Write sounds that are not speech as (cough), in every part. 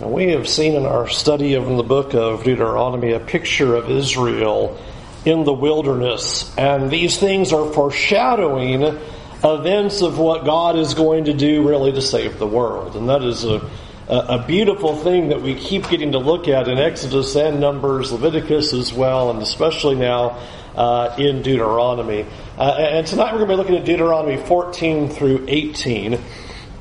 We have seen in our study of the book of Deuteronomy a picture of Israel in the wilderness, and these things are foreshadowing events of what God is going to do really to save the world. And that is a, a beautiful thing that we keep getting to look at in Exodus and Numbers, Leviticus as well, and especially now uh, in Deuteronomy. Uh, and tonight we're going to be looking at Deuteronomy 14 through 18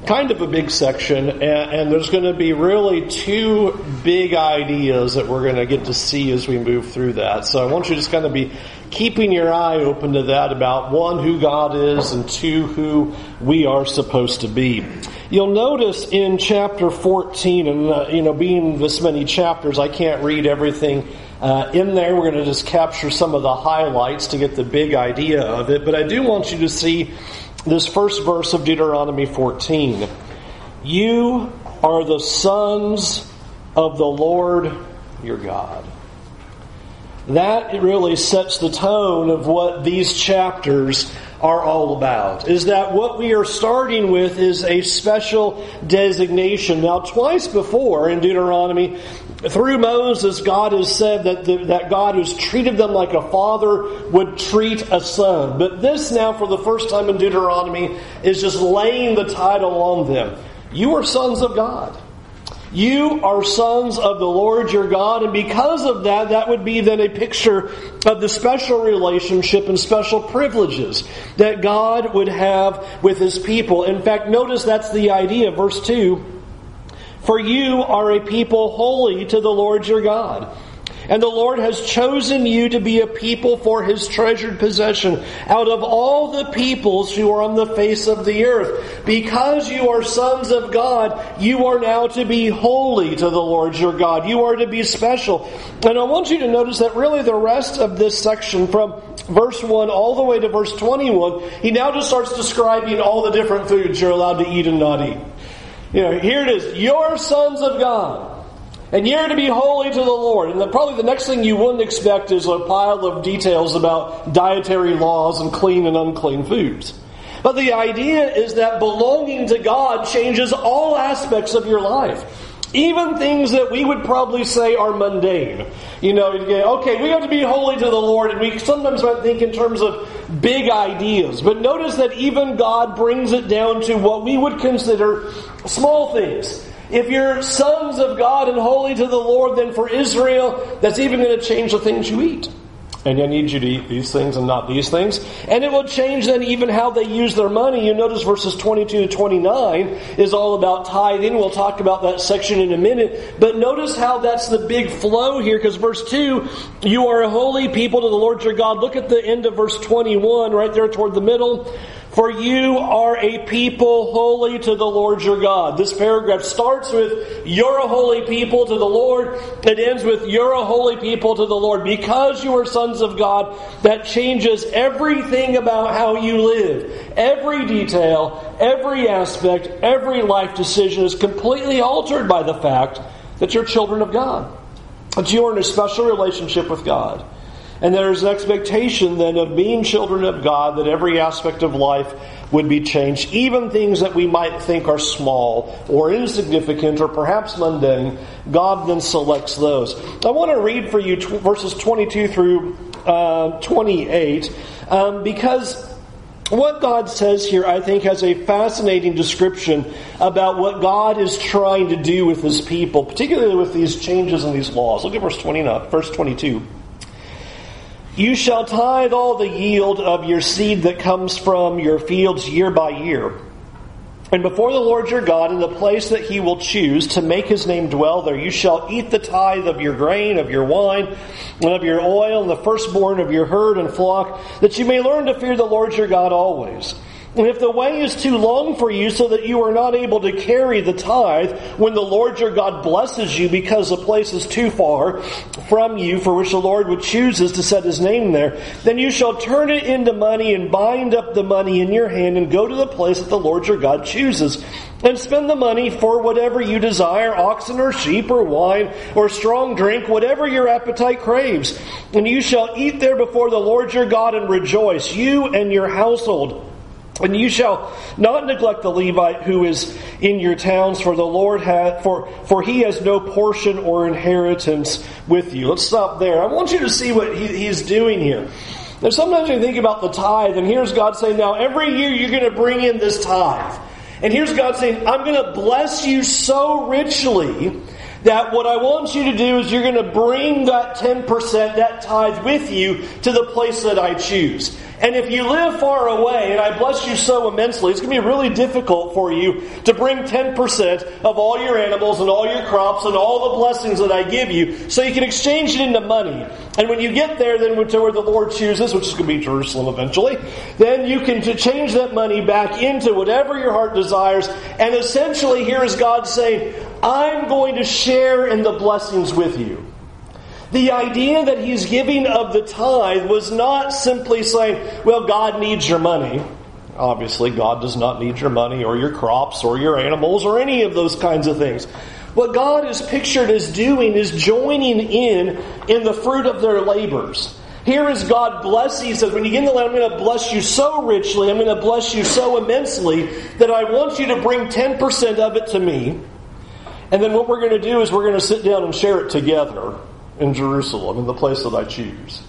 kind of a big section, and, and there's going to be really two big ideas that we're going to get to see as we move through that. So I want you to just kind of be keeping your eye open to that about one, who God is, and two, who we are supposed to be. You'll notice in chapter 14, and uh, you know, being this many chapters, I can't read everything uh, in there. We're going to just capture some of the highlights to get the big idea of it. But I do want you to see this first verse of Deuteronomy 14. You are the sons of the Lord your God. That really sets the tone of what these chapters are all about. Is that what we are starting with is a special designation. Now, twice before in Deuteronomy, through Moses, God has said that, the, that God has treated them like a father would treat a son. But this now, for the first time in Deuteronomy, is just laying the title on them. You are sons of God. You are sons of the Lord your God, and because of that, that would be then a picture of the special relationship and special privileges that God would have with his people. In fact, notice that's the idea. Verse 2 For you are a people holy to the Lord your God. And the Lord has chosen you to be a people for his treasured possession out of all the peoples who are on the face of the earth. Because you are sons of God, you are now to be holy to the Lord your God. You are to be special. And I want you to notice that really the rest of this section from verse 1 all the way to verse 21, he now just starts describing all the different foods you're allowed to eat and not eat. You know, here it is. You're sons of God. And you're to be holy to the Lord. And the, probably the next thing you wouldn't expect is a pile of details about dietary laws and clean and unclean foods. But the idea is that belonging to God changes all aspects of your life. Even things that we would probably say are mundane. You know, okay, we have to be holy to the Lord, and we sometimes might think in terms of big ideas. But notice that even God brings it down to what we would consider small things. If you're sons of God and holy to the Lord, then for Israel, that's even going to change the things you eat. And I need you to eat these things and not these things. And it will change then even how they use their money. You notice verses 22 to 29 is all about tithing. We'll talk about that section in a minute. But notice how that's the big flow here because verse 2, you are a holy people to the Lord your God. Look at the end of verse 21 right there toward the middle. For you are a people holy to the Lord your God. This paragraph starts with, You're a holy people to the Lord. It ends with, You're a holy people to the Lord. Because you are sons of God, that changes everything about how you live. Every detail, every aspect, every life decision is completely altered by the fact that you're children of God. That you are in a special relationship with God. And there's an expectation then of being children of God that every aspect of life would be changed. Even things that we might think are small or insignificant or perhaps mundane, God then selects those. I want to read for you t- verses 22 through uh, 28 um, because what God says here, I think, has a fascinating description about what God is trying to do with his people, particularly with these changes in these laws. Look at verse 29, verse 22. You shall tithe all the yield of your seed that comes from your fields year by year. And before the Lord your God, in the place that he will choose to make his name dwell there, you shall eat the tithe of your grain, of your wine, and of your oil, and the firstborn of your herd and flock, that you may learn to fear the Lord your God always. If the way is too long for you so that you are not able to carry the tithe when the Lord your God blesses you because the place is too far from you for which the Lord would chooses to set his name there, then you shall turn it into money and bind up the money in your hand and go to the place that the Lord your God chooses and spend the money for whatever you desire, oxen or sheep or wine or strong drink, whatever your appetite craves. And you shall eat there before the Lord your God and rejoice, you and your household. And you shall not neglect the Levite who is in your towns, for the Lord has, for, for he has no portion or inheritance with you. Let's stop there. I want you to see what he, he's doing here. Now, sometimes you think about the tithe, and here's God saying, now every year you're going to bring in this tithe. And here's God saying, I'm going to bless you so richly that what I want you to do is you're going to bring that 10%, that tithe with you to the place that I choose. And if you live far away, and I bless you so immensely, it's going to be really difficult for you to bring 10% of all your animals and all your crops and all the blessings that I give you so you can exchange it into money. And when you get there, then to where the Lord chooses, which is going to be Jerusalem eventually, then you can change that money back into whatever your heart desires. And essentially, here is God saying, I'm going to share in the blessings with you. The idea that he's giving of the tithe was not simply saying, well, God needs your money. Obviously, God does not need your money or your crops or your animals or any of those kinds of things. What God is pictured as doing is joining in in the fruit of their labors. Here is God blessing. He says, when you get in the land, I'm going to bless you so richly, I'm going to bless you so immensely that I want you to bring 10% of it to me. And then what we're going to do is we're going to sit down and share it together in Jerusalem, in the place that I choose.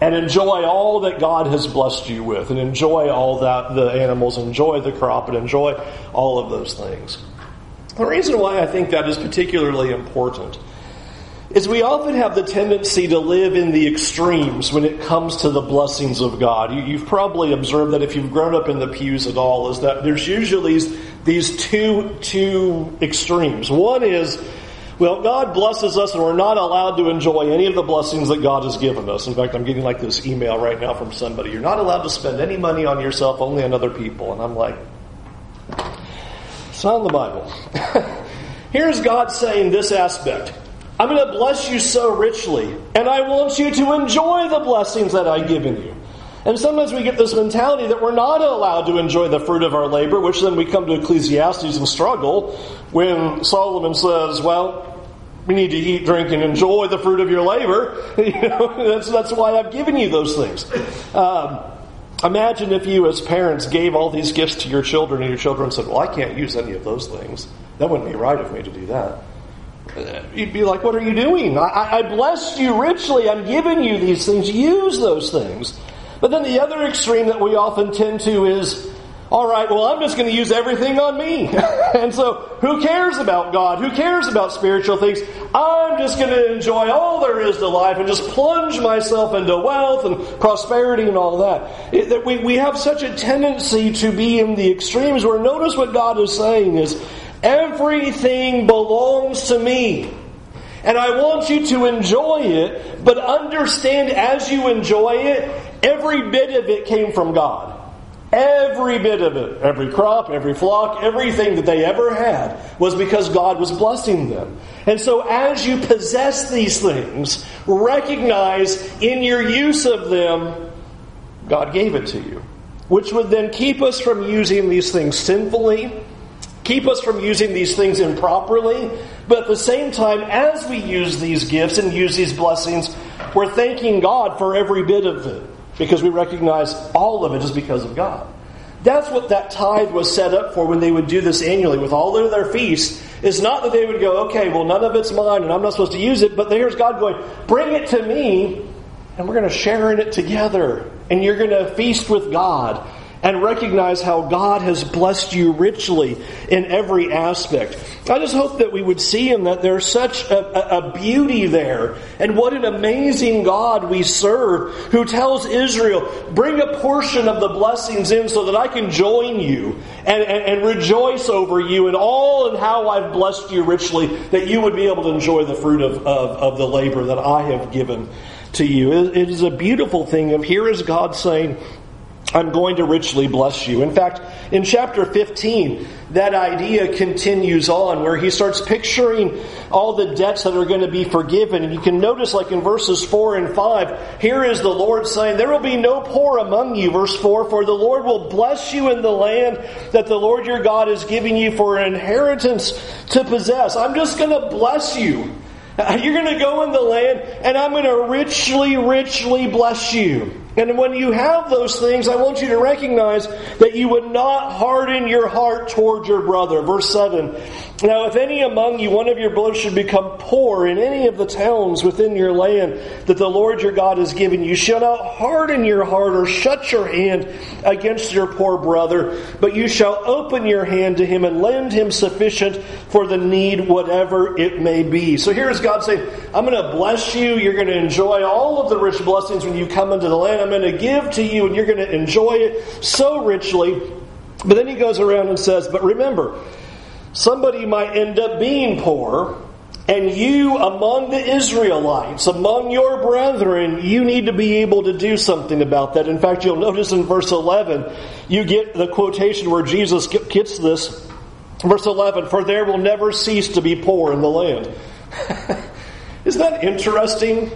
And enjoy all that God has blessed you with, and enjoy all that the animals, enjoy the crop, and enjoy all of those things. The reason why I think that is particularly important is we often have the tendency to live in the extremes when it comes to the blessings of God. You, have probably observed that if you've grown up in the pews at all, is that there's usually these two two extremes. One is well, God blesses us and we're not allowed to enjoy any of the blessings that God has given us. In fact, I'm getting like this email right now from somebody. You're not allowed to spend any money on yourself, only on other people. And I'm like, it's not in the Bible. (laughs) Here's God saying this aspect. I'm going to bless you so richly, and I want you to enjoy the blessings that I've given you. And sometimes we get this mentality that we're not allowed to enjoy the fruit of our labor, which then we come to Ecclesiastes and struggle when Solomon says, well, we need to eat, drink, and enjoy the fruit of your labor. (laughs) you know, that's, that's why I've given you those things. Um, imagine if you, as parents, gave all these gifts to your children, and your children said, well, I can't use any of those things. That wouldn't be right of me to do that. You'd be like, what are you doing? I, I blessed you richly. I'm giving you these things. Use those things. But then the other extreme that we often tend to is, all right, well, I'm just going to use everything on me. (laughs) and so, who cares about God? Who cares about spiritual things? I'm just going to enjoy all there is to life and just plunge myself into wealth and prosperity and all that. It, that we, we have such a tendency to be in the extremes where notice what God is saying is, everything belongs to me. And I want you to enjoy it, but understand as you enjoy it, Every bit of it came from God. Every bit of it, every crop, every flock, everything that they ever had was because God was blessing them. And so as you possess these things, recognize in your use of them, God gave it to you. Which would then keep us from using these things sinfully, keep us from using these things improperly, but at the same time, as we use these gifts and use these blessings, we're thanking God for every bit of it because we recognize all of it is because of God. That's what that tithe was set up for when they would do this annually with all of their feasts. Is not that they would go, okay, well, none of it's mine and I'm not supposed to use it, but here's God going, bring it to me and we're going to share in it together. And you're going to feast with God and recognize how God has blessed you richly in every aspect. I just hope that we would see Him that there's such a, a, beauty there. And what an amazing God we serve who tells Israel, bring a portion of the blessings in so that I can join you and, and, and rejoice over you and all and how I've blessed you richly, that you would be able to enjoy the fruit of, of, of the labor that I have given to you. It is a beautiful thing. of here is God saying, I'm going to richly bless you. In fact, in chapter 15, that idea continues on where he starts picturing all the debts that are going to be forgiven. And you can notice, like in verses 4 and 5, here is the Lord saying, There will be no poor among you, verse 4, for the Lord will bless you in the land that the Lord your God is giving you for an inheritance to possess. I'm just going to bless you. You're going to go in the land, and I'm going to richly, richly bless you. And when you have those things, I want you to recognize that you would not harden your heart toward your brother. Verse 7. Now, if any among you, one of your brothers, should become poor in any of the towns within your land that the Lord your God has given you, shall not harden your heart or shut your hand against your poor brother, but you shall open your hand to him and lend him sufficient for the need, whatever it may be. So here's God saying, I'm going to bless you. You're going to enjoy all of the rich blessings when you come into the land. I'm going to give to you, and you're going to enjoy it so richly. But then he goes around and says, But remember, somebody might end up being poor, and you among the Israelites, among your brethren, you need to be able to do something about that. In fact, you'll notice in verse 11, you get the quotation where Jesus gets this. Verse 11, for there will never cease to be poor in the land. (laughs) Isn't that interesting?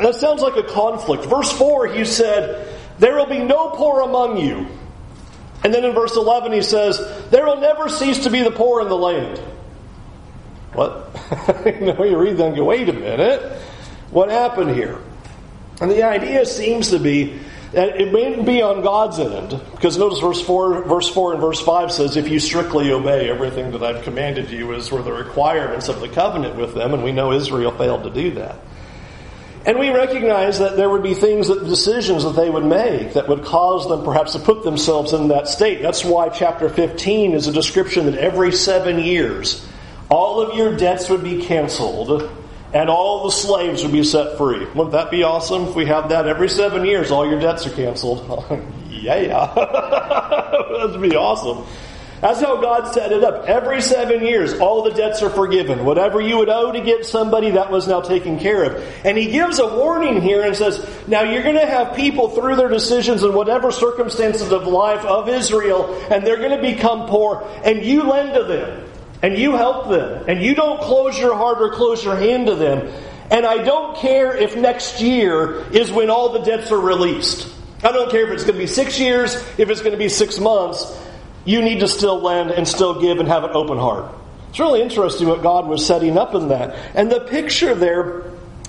That sounds like a conflict. Verse 4, he said, There will be no poor among you. And then in verse 11 he says, There will never cease to be the poor in the land. What? (laughs) you know, you read that and go, wait a minute. What happened here? And the idea seems to be that it may be on God's end, because notice verse 4, verse 4 and verse 5 says, If you strictly obey everything that I've commanded you, as were the requirements of the covenant with them, and we know Israel failed to do that. And we recognize that there would be things that decisions that they would make that would cause them perhaps to put themselves in that state. That's why chapter 15 is a description that every seven years all of your debts would be canceled and all the slaves would be set free. Wouldn't that be awesome if we have that every seven years? All your debts are canceled. (laughs) yeah, yeah. (laughs) that would be awesome. That's how God set it up. Every seven years, all the debts are forgiven. Whatever you would owe to get somebody, that was now taken care of. And he gives a warning here and says, now you're going to have people through their decisions in whatever circumstances of life of Israel, and they're going to become poor, and you lend to them, and you help them, and you don't close your heart or close your hand to them. And I don't care if next year is when all the debts are released. I don't care if it's going to be six years, if it's going to be six months you need to still lend and still give and have an open heart. It's really interesting what God was setting up in that. And the picture there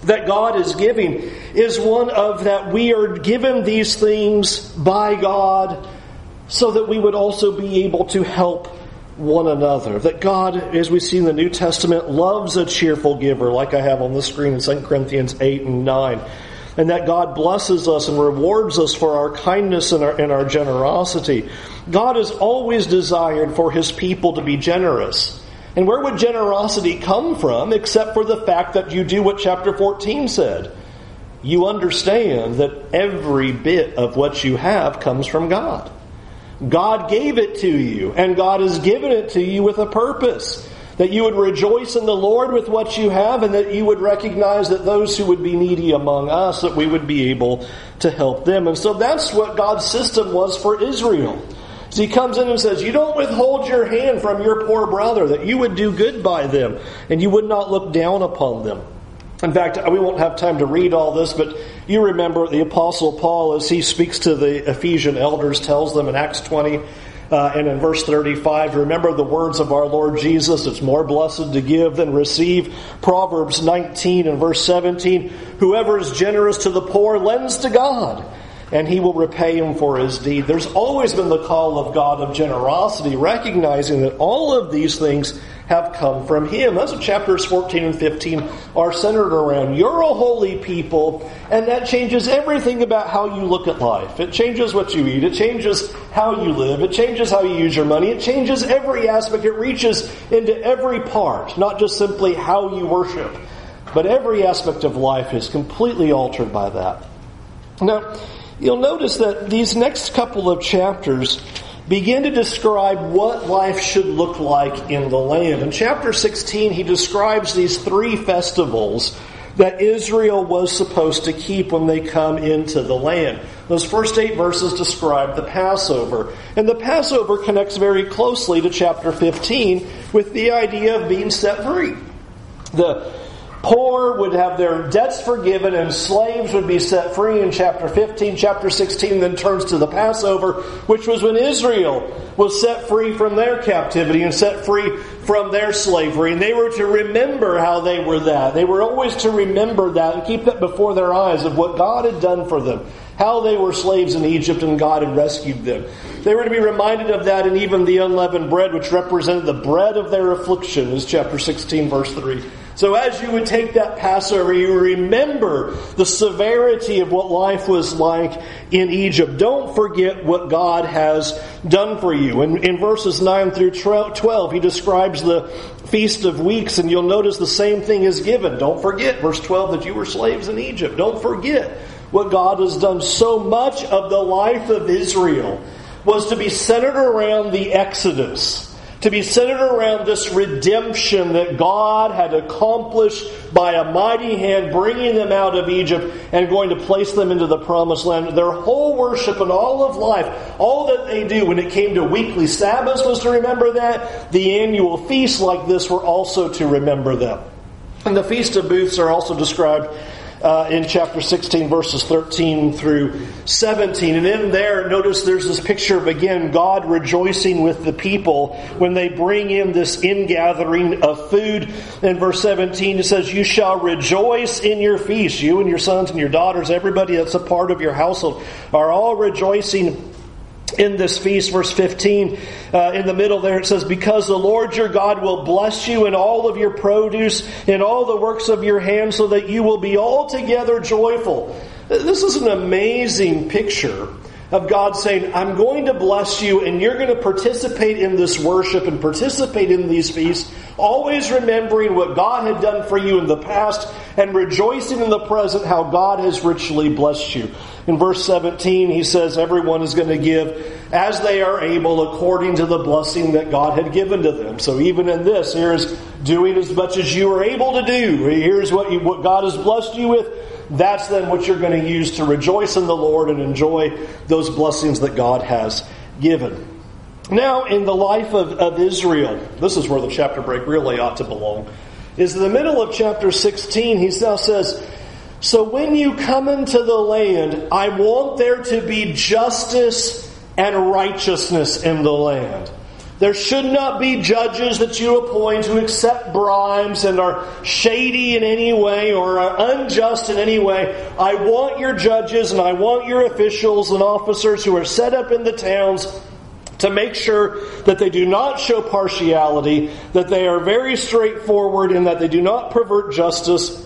that God is giving is one of that we are given these things by God so that we would also be able to help one another. That God, as we see in the New Testament, loves a cheerful giver, like I have on the screen in 2 Corinthians 8 and 9 and that God blesses us and rewards us for our kindness and our, and our generosity. God has always desired for His people to be generous. And where would generosity come from except for the fact that you do what chapter 14 said? You understand that every bit of what you have comes from God. God gave it to you, and God has given it to you with a purpose that you would rejoice in the Lord with what you have, and that you would recognize that those who would be needy among us, that we would be able to help them. And so that's what God's system was for Israel. So he comes in and says, You don't withhold your hand from your poor brother, that you would do good by them, and you would not look down upon them. In fact, we won't have time to read all this, but you remember the Apostle Paul, as he speaks to the Ephesian elders, tells them in Acts 20, uh, and in verse 35, remember the words of our Lord Jesus, it's more blessed to give than receive. Proverbs 19 and verse 17, whoever is generous to the poor lends to God, and he will repay him for his deed. There's always been the call of God of generosity, recognizing that all of these things have come from him. That's what chapters 14 and 15 are centered around. You're a holy people, and that changes everything about how you look at life. It changes what you eat, it changes how you live, it changes how you use your money, it changes every aspect, it reaches into every part, not just simply how you worship. But every aspect of life is completely altered by that. Now, you'll notice that these next couple of chapters begin to describe what life should look like in the land. In chapter 16, he describes these three festivals that Israel was supposed to keep when they come into the land. Those first eight verses describe the Passover. And the Passover connects very closely to chapter 15 with the idea of being set free. The poor would have their debts forgiven and slaves would be set free in chapter 15. Chapter 16 then turns to the Passover, which was when Israel was set free from their captivity and set free from their slavery, and they were to remember how they were that. They were always to remember that and keep that before their eyes of what God had done for them, how they were slaves in Egypt and God had rescued them. They were to be reminded of that and even the unleavened bread, which represented the bread of their affliction, is chapter 16, verse 3. So as you would take that Passover, you remember the severity of what life was like in Egypt. Don't forget what God has done for you. In, in verses 9 through 12, he describes the Feast of Weeks, and you'll notice the same thing is given. Don't forget, verse 12, that you were slaves in Egypt. Don't forget what God has done. So much of the life of Israel was to be centered around the Exodus to be centered around this redemption that God had accomplished by a mighty hand, bringing them out of Egypt and going to place them into the promised land. Their whole worship and all of life, all that they do when it came to weekly Sabbaths was to remember that. The annual feasts like this were also to remember them. And the Feast of Booths are also described uh, in chapter 16, verses 13 through 17. And in there, notice there's this picture of, again, God rejoicing with the people when they bring in this ingathering of food. In verse 17, it says, You shall rejoice in your feast. You and your sons and your daughters, everybody that's a part of your household, are all rejoicing in this feast, verse 15, uh, in the middle there, it says, Because the Lord your God will bless you in all of your produce, in all the works of your hands, so that you will be altogether joyful. This is an amazing picture of God saying, I'm going to bless you and you're going to participate in this worship and participate in these feasts, always remembering what God had done for you in the past and rejoicing in the present how God has richly blessed you. In verse 17, he says, Everyone is going to give as they are able according to the blessing that God had given to them. So even in this, here's doing as much as you are able to do. Here's what, you, what God has blessed you with that's then what you're going to use to rejoice in the Lord and enjoy those blessings that God has given. Now, in the life of, of Israel, this is where the chapter break really ought to belong, is in the middle of chapter 16, he now says, So when you come into the land, I want there to be justice and righteousness in the land. There should not be judges that you appoint who accept bribes and are shady in any way or are unjust in any way. I want your judges and I want your officials and officers who are set up in the towns to make sure that they do not show partiality, that they are very straightforward, and that they do not pervert justice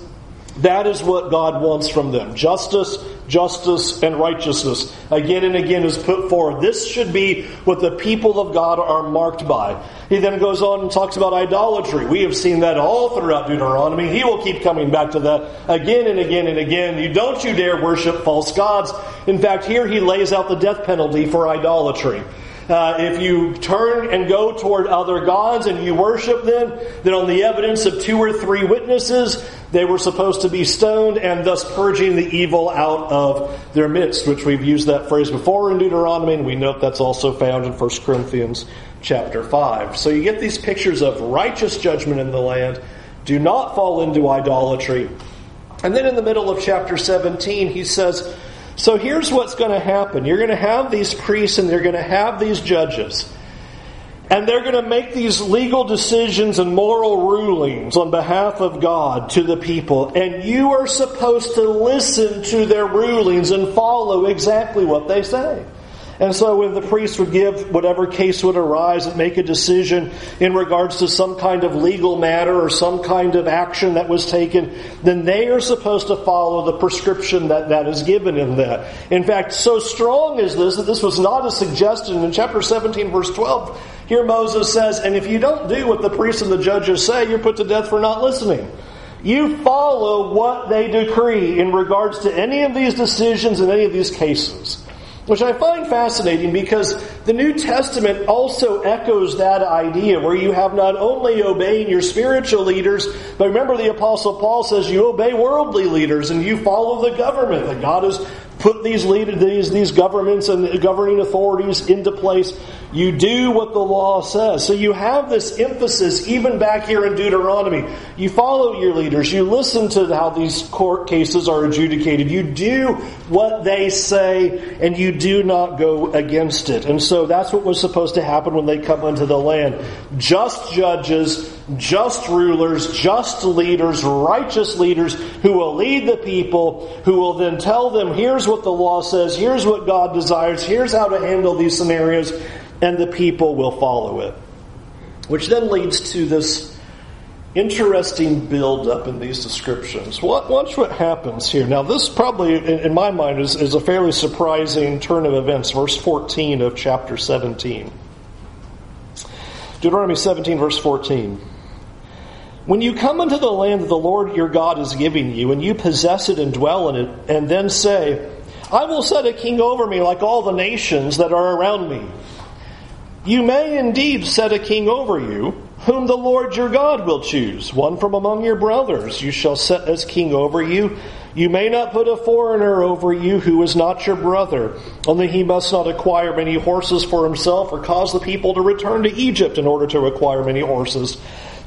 that is what God wants from them. Justice, justice, and righteousness. Again and again is put forward. This should be what the people of God are marked by. He then goes on and talks about idolatry. We have seen that all throughout Deuteronomy. He will keep coming back to that again and again and again. You don't you dare worship false gods. In fact, here he lays out the death penalty for idolatry. Uh, if you turn and go toward other gods and you worship them, then on the evidence of two or three witnesses, they were supposed to be stoned and thus purging the evil out of their midst, which we've used that phrase before in Deuteronomy, and we note that's also found in 1 Corinthians chapter 5. So you get these pictures of righteous judgment in the land. Do not fall into idolatry. And then in the middle of chapter 17, he says, so here's what's going to happen. You're going to have these priests and they're going to have these judges. And they're going to make these legal decisions and moral rulings on behalf of God to the people. And you are supposed to listen to their rulings and follow exactly what they say. And so when the priest would give whatever case would arise and make a decision in regards to some kind of legal matter or some kind of action that was taken, then they are supposed to follow the prescription that, that is given in that. In fact, so strong is this that this was not a suggestion. In chapter 17, verse 12, here Moses says, And if you don't do what the priests and the judges say, you're put to death for not listening. You follow what they decree in regards to any of these decisions and any of these cases which I find fascinating because the New Testament also echoes that idea where you have not only obeying your spiritual leaders, but remember the Apostle Paul says you obey worldly leaders and you follow the government that God has put these leaders, these, these governments and governing authorities into place. You do what the law says. So you have this emphasis even back here in Deuteronomy. You follow your leaders. You listen to how these court cases are adjudicated. You do what they say and you do not go against it. And so that's what was supposed to happen when they come into the land. Just judges, just rulers, just leaders, righteous leaders who will lead the people, who will then tell them, here's what the law says, here's what God desires, here's how to handle these scenarios, and the people will follow it. Which then leads to this interesting build up in these descriptions. Watch what happens here. Now, this probably, in my mind, is, is a fairly surprising turn of events. Verse 14 of chapter 17. Deuteronomy 17, verse 14. When you come into the land that the Lord your God is giving you, and you possess it and dwell in it, and then say, I will set a king over me like all the nations that are around me. You may indeed set a king over you, whom the Lord your God will choose, one from among your brothers. You shall set as king over you. You may not put a foreigner over you who is not your brother, only he must not acquire many horses for himself or cause the people to return to Egypt in order to acquire many horses.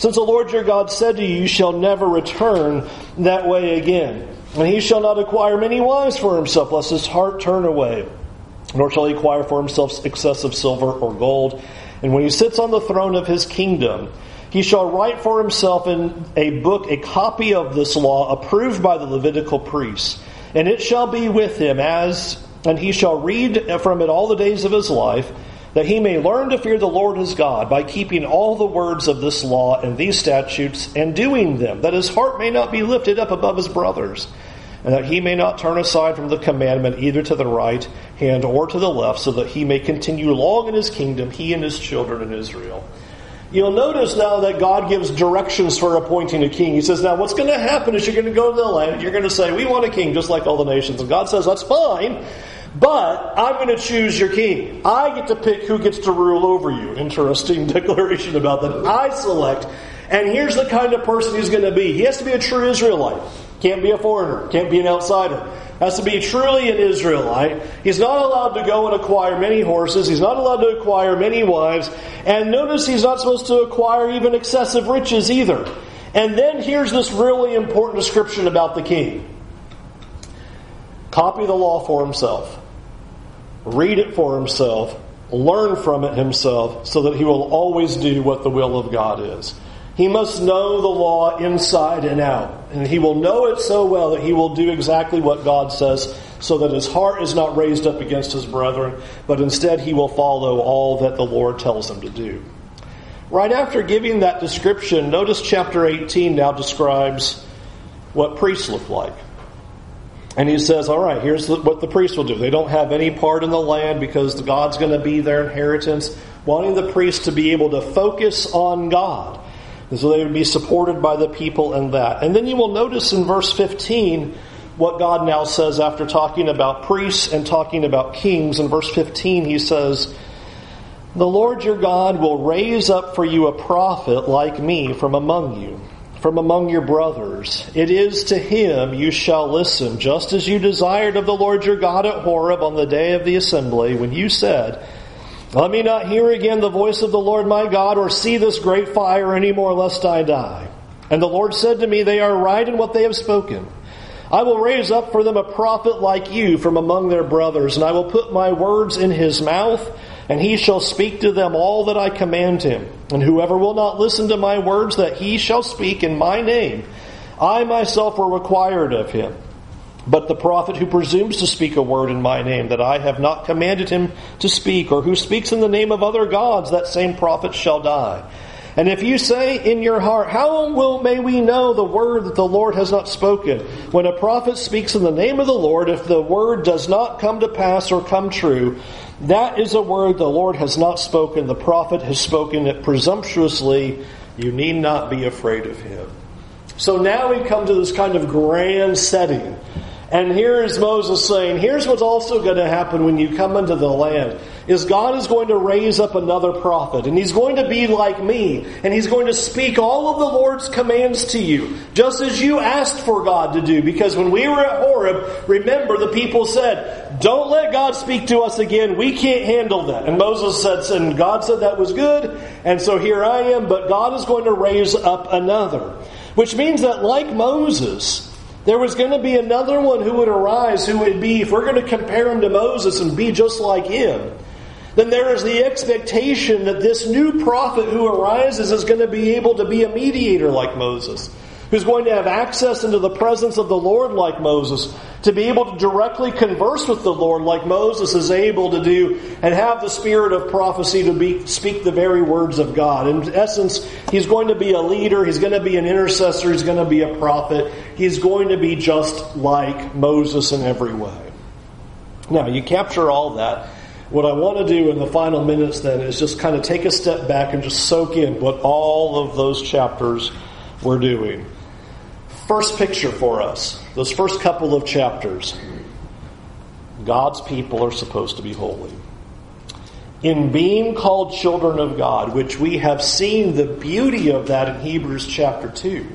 Since the Lord your God said to you, You shall never return that way again. And he shall not acquire many wives for himself, lest his heart turn away. Nor shall he acquire for himself excessive silver or gold. And when he sits on the throne of his kingdom, he shall write for himself in a book a copy of this law approved by the Levitical priests. And it shall be with him as, and he shall read from it all the days of his life that he may learn to fear the Lord his God by keeping all the words of this law and these statutes and doing them, that his heart may not be lifted up above his brothers, and that he may not turn aside from the commandment either to the right hand or to the left, so that he may continue long in his kingdom, he and his children in Israel. You'll notice now that God gives directions for appointing a king. He says, Now, what's going to happen is you're going to go to the land, you're going to say, We want a king just like all the nations. And God says, That's fine. But I'm going to choose your king. I get to pick who gets to rule over you. Interesting (laughs) declaration about that. I select. And here's the kind of person he's going to be. He has to be a true Israelite. Can't be a foreigner. Can't be an outsider. Has to be truly an Israelite. He's not allowed to go and acquire many horses. He's not allowed to acquire many wives. And notice he's not supposed to acquire even excessive riches either. And then here's this really important description about the king. Copy the law for himself read it for himself, learn from it himself, so that he will always do what the will of God is. He must know the law inside and out. And he will know it so well that he will do exactly what God says, so that his heart is not raised up against his brethren, but instead he will follow all that the Lord tells him to do. Right after giving that description, notice chapter 18 now describes what priests look like. And he says, all right, here's what the priests will do. They don't have any part in the land because God's going to be their inheritance, wanting the priests to be able to focus on God. And so they would be supported by the people in that. And then you will notice in verse 15 what God now says after talking about priests and talking about kings. In verse 15, he says, The Lord your God will raise up for you a prophet like me from among you from among your brothers. It is to him you shall listen, just as you desired of the Lord your God at Horeb on the day of the assembly, when you said, Let me not hear again the voice of the Lord my God, or see this great fire any more, lest I die. And the Lord said to me, They are right in what they have spoken. I will raise up for them a prophet like you from among their brothers, and I will put my words in his mouth and he shall speak to them all that I command him. And whoever will not listen to my words that he shall speak in my name, I myself will require it of him. But the prophet who presumes to speak a word in my name that I have not commanded him to speak, or who speaks in the name of other gods, that same prophet shall die. And if you say in your heart, How will may we know the word that the Lord has not spoken? When a prophet speaks in the name of the Lord, if the word does not come to pass or come true, that is a word the Lord has not spoken. The prophet has spoken it presumptuously. You need not be afraid of him. So now we come to this kind of grand setting. And here is Moses saying, here's what's also going to happen when you come into the land. Is God is going to raise up another prophet, and he's going to be like me, and he's going to speak all of the Lord's commands to you, just as you asked for God to do. Because when we were at Horeb, remember the people said, Don't let God speak to us again. We can't handle that. And Moses said, and God said that was good, and so here I am, but God is going to raise up another. Which means that, like Moses, there was going to be another one who would arise who would be, if we're going to compare him to Moses and be just like him, then there is the expectation that this new prophet who arises is going to be able to be a mediator like Moses who's going to have access into the presence of the Lord like Moses, to be able to directly converse with the Lord like Moses is able to do, and have the spirit of prophecy to be, speak the very words of God. In essence, he's going to be a leader, he's going to be an intercessor, he's going to be a prophet, he's going to be just like Moses in every way. Now, you capture all that. What I want to do in the final minutes then is just kind of take a step back and just soak in what all of those chapters were doing first picture for us, those first couple of chapters, God's people are supposed to be holy. In being called children of God, which we have seen the beauty of that in Hebrews chapter 2.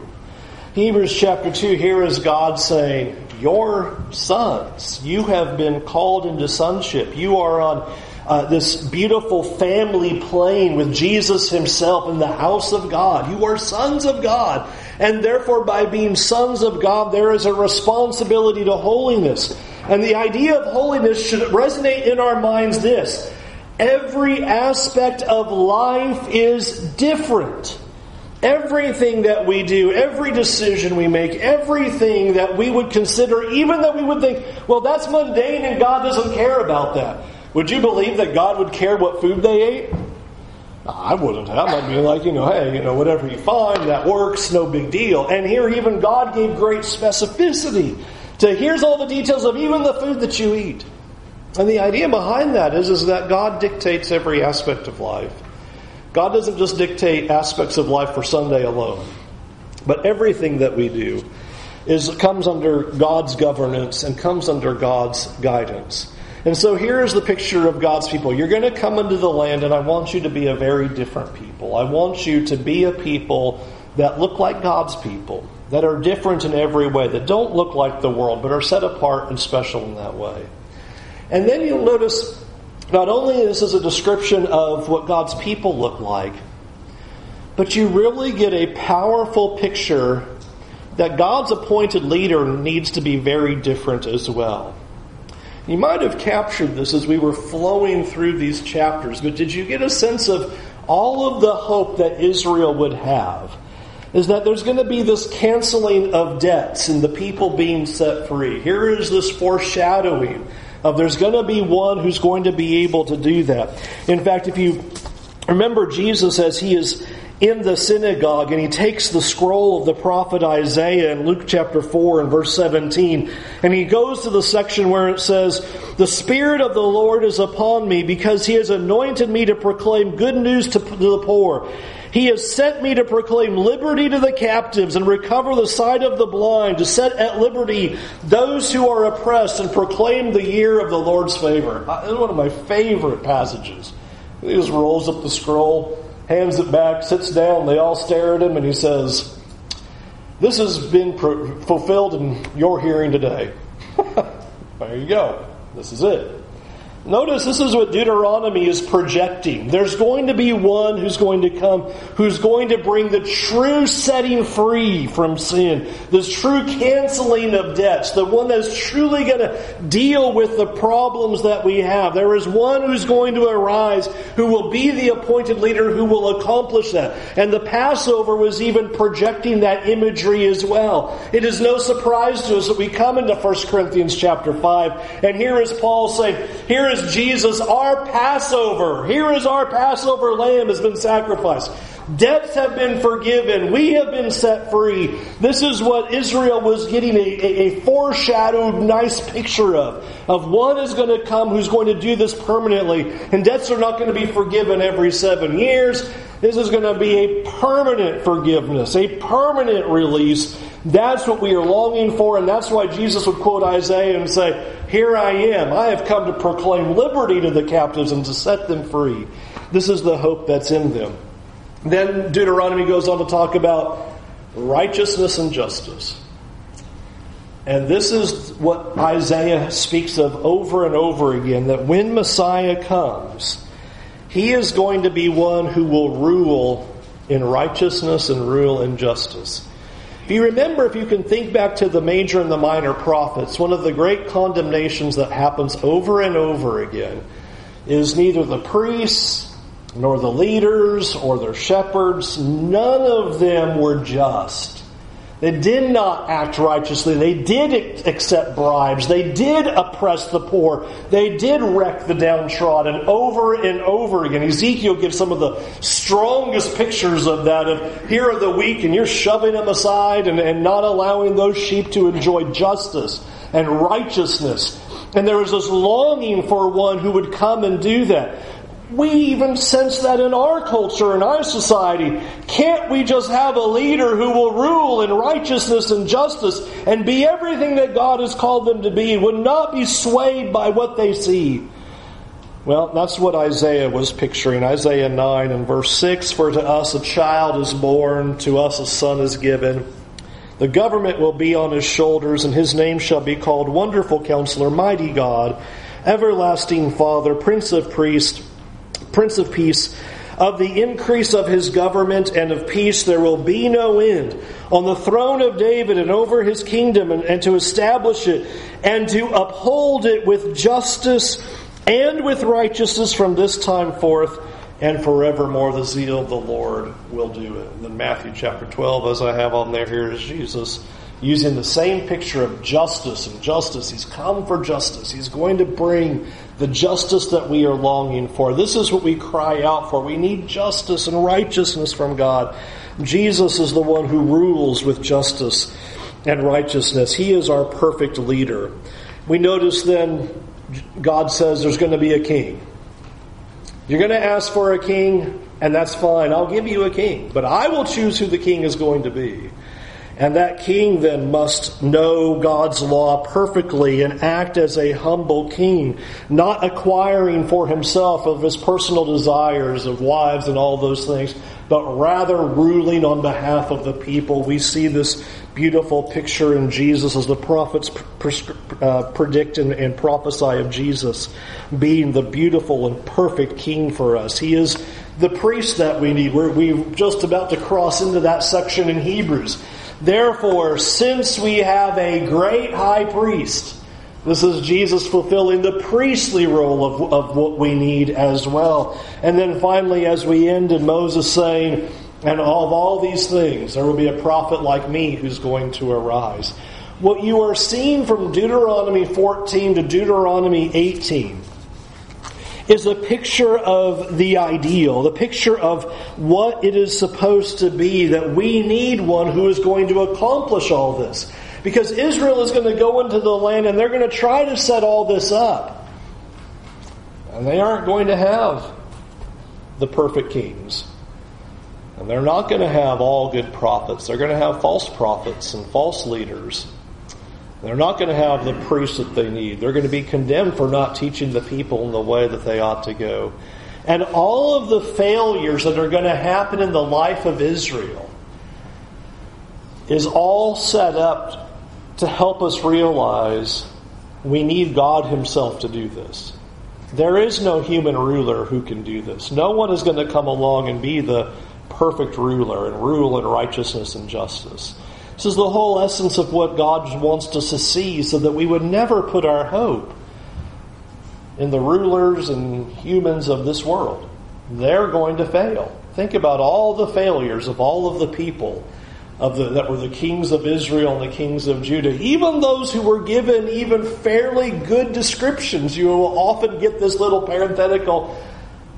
Hebrews chapter 2, here is God saying, Your sons, you have been called into sonship. You are on uh, this beautiful family plane with Jesus himself in the house of God. You are sons of God. And therefore, by being sons of God, there is a responsibility to holiness. And the idea of holiness should resonate in our minds this. Every aspect of life is different. Everything that we do, every decision we make, everything that we would consider, even that we would think, well, that's mundane and God doesn't care about that. Would you believe that God would care what food they ate? I wouldn't have. I'd be like, you know, hey, you know, whatever you find, that works, no big deal. And here, even God gave great specificity to here's all the details of even the food that you eat. And the idea behind that is, is that God dictates every aspect of life. God doesn't just dictate aspects of life for Sunday alone, but everything that we do is comes under God's governance and comes under God's guidance. And so here is the picture of God's people. You're going to come into the land, and I want you to be a very different people. I want you to be a people that look like God's people, that are different in every way, that don't look like the world, but are set apart and special in that way. And then you'll notice not only is this is a description of what God's people look like, but you really get a powerful picture that God's appointed leader needs to be very different as well. You might have captured this as we were flowing through these chapters, but did you get a sense of all of the hope that Israel would have? Is that there's going to be this canceling of debts and the people being set free. Here is this foreshadowing of there's going to be one who's going to be able to do that. In fact, if you remember Jesus as he is in the synagogue and he takes the scroll of the prophet Isaiah in Luke chapter 4 and verse 17 and he goes to the section where it says, The Spirit of the Lord is upon me because he has anointed me to proclaim good news to, the poor. He has sent me to proclaim liberty to the captives and recover the sight of the blind, to set at liberty those who are oppressed and proclaim the year of the Lord's favor. Uh, this is one of my favorite passages. He just rolls up the scroll hands it back, sits down. They all stare at him, and he says, This has been fulfilled in your hearing today. (laughs) there you go. This is it. Notice this is what Deuteronomy is projecting. There's going to be one who's going to come, who's going to bring the true setting free from sin, this true canceling of debts, the one that's truly going to deal with the problems that we have. There is one who's going to arise who will be the appointed leader who will accomplish that. And the Passover was even projecting that imagery as well. It is no surprise to us that we come into 1 Corinthians chapter 5, and here is Paul saying, here is is Jesus, our Passover. Here is our Passover lamb has been sacrificed. Debts have been forgiven. We have been set free. This is what Israel was getting a, a, a, foreshadowed, nice picture of. Of one is going to come who's going to do this permanently. And debts are not going to be forgiven every seven years. This is going to be a permanent forgiveness, a permanent release That's what we are longing for, and that's why Jesus would quote Isaiah and say, Here I am. I have come to proclaim liberty to the captives and to set them free. This is the hope that's in them. Then Deuteronomy goes on to talk about righteousness and justice. And this is what Isaiah speaks of over and over again that when Messiah comes, he is going to be one who will rule in righteousness and rule in justice. If you remember, if you can think back to the major and the minor prophets, one of the great condemnations that happens over and over again is neither the priests nor the leaders or their shepherds, none of them were just. They did not act righteously. They did accept bribes. They did oppress the poor. They did wreck the downtrodden over and over again. Ezekiel gives some of the strongest pictures of that of here are the weak and you're shoving them aside and, and not allowing those sheep to enjoy justice and righteousness. And there was this longing for one who would come and do that. We even sense that in our culture, in our society. Can't we just have a leader who will rule in righteousness and justice and be everything that God has called them to be, would not be swayed by what they see? Well, that's what Isaiah was picturing. Isaiah 9 and verse 6 For to us a child is born, to us a son is given. The government will be on his shoulders, and his name shall be called Wonderful Counselor, Mighty God, Everlasting Father, Prince of Priests Prince of Peace. Of the increase of his government and of peace there will be no end on the throne of David and over his kingdom and, and to establish it and to uphold it with justice and with righteousness from this time forth and forevermore the zeal of the Lord will do it. And then Matthew chapter 12, as I have on there, here is Jesus using the same picture of justice and justice. He's come for justice. He's going to bring the justice that we are longing for. This is what we cry out for. We need justice and righteousness from God. Jesus is the one who rules with justice and righteousness. He is our perfect leader. We notice then God says there's going to be a king. You're going to ask for a king, and that's fine. I'll give you a king. But I will choose who the king is going to be. And that king then must know God's law perfectly and act as a humble king, not acquiring for himself of his personal desires of wives and all those things, but rather ruling on behalf of the people. We see this beautiful picture in Jesus as the prophets uh, predict and, prophesy of Jesus being the beautiful and perfect king for us. He is the priest that we need. We're, we're just about to cross into that section in Hebrews. Therefore, since we have a great high priest, this is Jesus fulfilling the priestly role of, of what we need as well. And then finally, as we end in Moses saying, and of all these things, there will be a prophet like me who's going to arise. What you are seeing from Deuteronomy 14 to Deuteronomy 18 is a picture of the ideal, the picture of what it is supposed to be, that we need one who is going to accomplish all this. Because Israel is going to go into the land and they're going to try to set all this up. And they aren't going to have the perfect kings. And they're not going to have all good prophets. They're going to have false prophets and false leaders. They're not going to have the priests that they need. They're going to be condemned for not teaching the people in the way that they ought to go. And all of the failures that are going to happen in the life of Israel is all set up to help us realize we need God Himself to do this. There is no human ruler who can do this. No one is going to come along and be the perfect ruler and rule in righteousness and justice. This is the whole essence of what God wants us to see so that we would never put our hope in the rulers and humans of this world. They're going to fail. Think about all the failures of all of the people of the, that were the kings of Israel and the kings of Judah. Even those who were given even fairly good descriptions, you will often get this little parenthetical,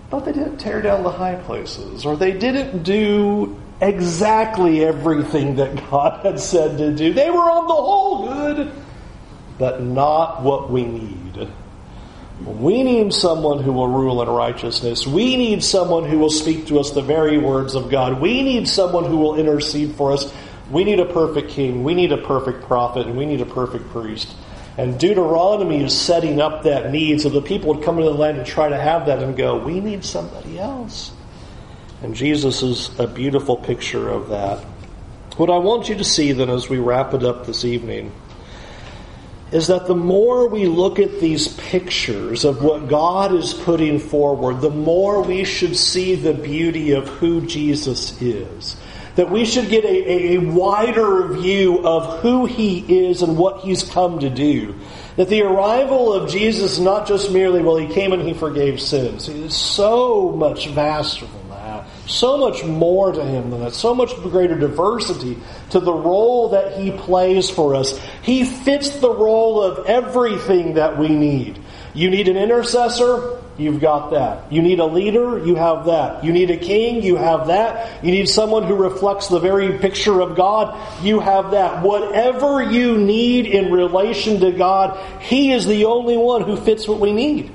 but they didn't tear down the high places, or they didn't do exactly everything that God had said to do. They were on the whole good, but not what we need. We need someone who will rule in righteousness. We need someone who will speak to us the very words of God. We need someone who will intercede for us. We need a perfect king, we need a perfect prophet, and we need a perfect priest. And Deuteronomy is setting up that need so the people would come into the land and try to have that and go, we need somebody else. And Jesus is a beautiful picture of that. What I want you to see then as we wrap it up this evening is that the more we look at these pictures of what God is putting forward, the more we should see the beauty of who Jesus is that we should get a, a, wider view of who he is and what he's come to do. That the arrival of Jesus not just merely, well, he came and he forgave sins. It is so much vaster. So much more to him than that. So much greater diversity to the role that he plays for us. He fits the role of everything that we need. You need an intercessor? You've got that. You need a leader? You have that. You need a king? You have that. You need someone who reflects the very picture of God? You have that. Whatever you need in relation to God, He is the only one who fits what we need.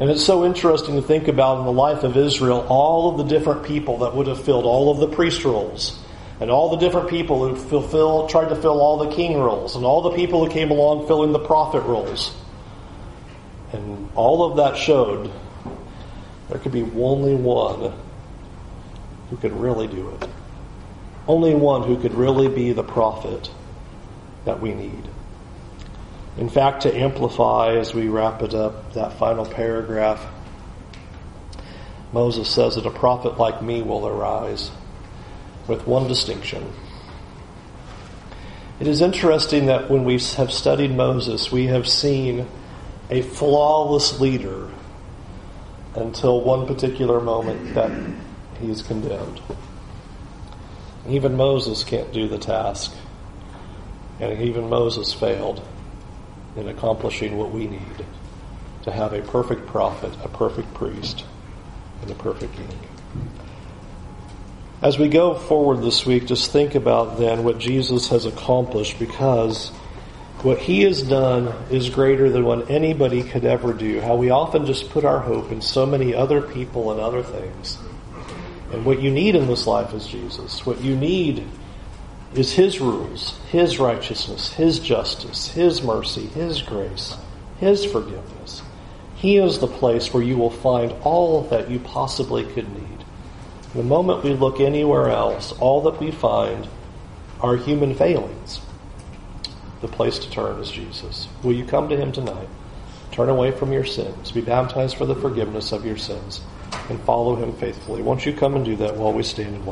And it's so interesting to think about in the life of Israel all of the different people that would have filled all of the priest roles and all the different people who fulfill, tried to fill all the king roles and all the people who came along filling the prophet roles. And all of that showed there could be only one who could really do it. Only one who could really be the prophet that we need. In fact, to amplify as we wrap it up, that final paragraph, Moses says that a prophet like me will arise with one distinction. It is interesting that when we have studied Moses, we have seen a flawless leader until one particular moment that he is condemned. Even Moses can't do the task. And even Moses failed in accomplishing what we need to have a perfect prophet, a perfect priest, and a perfect king. As we go forward this week, just think about then what Jesus has accomplished because what he has done is greater than what anybody could ever do. How we often just put our hope in so many other people and other things. And what you need in this life is Jesus. What you need is His rules, His righteousness, His justice, His mercy, His grace, His forgiveness. He is the place where you will find all that you possibly could need. The moment we look anywhere else, all that we find are human failings the place to turn is Jesus. Will you come to him tonight? Turn away from your sins, be baptized for the forgiveness of your sins, and follow him faithfully. Won't you come and do that while we stand and